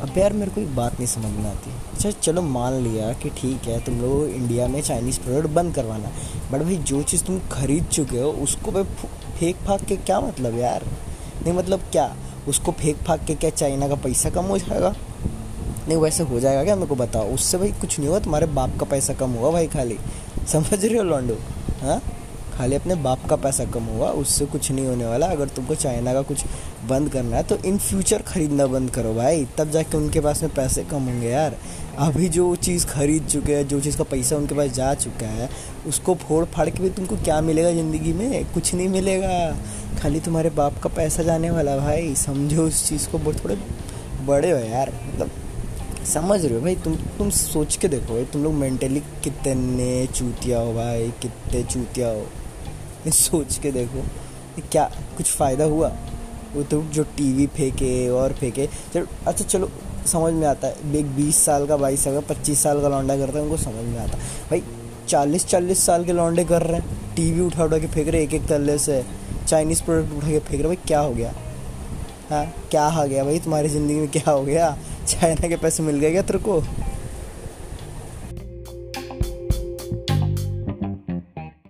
अब यार मेरे को एक बात नहीं समझ में आती। अच्छा चलो मान लिया कि ठीक है, तुम लोग इंडिया में चाइनीज़ प्रोडक्ट बंद करवाना बट भाई, जो चीज़ तुम खरीद चुके हो, उसको भाई फेंक फाक के क्या मतलब यार? नहीं मतलब क्या? उसको फेंक फाक के क्या चाइना का पैसा कम हो जाएगा? नहीं, वैसे हो जाएगा क्या? मेरे को बताओ। उससे भाई कुछ नहीं हुआ तुम्हारे बाप का पैसा कम हुआ भाई खाली। समझ रहे हो, लॉन्डो? हाँ? खाली अपने बाप का पैसा कम हुआ, उससे कुछ नहीं होने वाला। अगर तुमको चाइना का कुछ बंद करना है तो इन फ्यूचर ख़रीदना बंद करो भाई। तब जाके उनके पास में पैसे कम होंगे यार। अभी जो चीज़ खरीद चुके हैं, जो चीज़ का पैसा उनके पास जा चुका है, उसको फोड़ फाड़ के भी तुमको क्या मिलेगा ज़िंदगी में? कुछ नहीं मिलेगा। खाली तुम्हारे बाप का पैसा जाने वाला भाई। समझो उस चीज़ को थोड़े बड़े हो यार। मतलब समझ रहे हो भाई, तुम तुम सोच के देखो भाई, तुम लोग मेंटली कितने चूतिया हो भाई, कितने चूतिया हो। सोच के देखो क्या कुछ फ़ायदा हुआ। वो तो जो टीवी फेंके और फेंके। चलो अच्छा चलो, समझ में आता है। एक बीस साल का, बाईस साल का, पच्चीस साल का लौंडा करता है, उनको समझ में आता भाई, चालीस चालीस साल के लौंडे कर रहे हैं। टीवी उठा उठा के फेंक रहे एक एक तल्ले से। चाइनीज़ प्रोडक्ट उठा के फेंक रहे भाई, क्या हो गया? हाँ क्या आ गया? भाई, तुम्हारी ज़िंदगी में क्या हो गया? चाइना के पैसे मिल गए क्या तेरे को?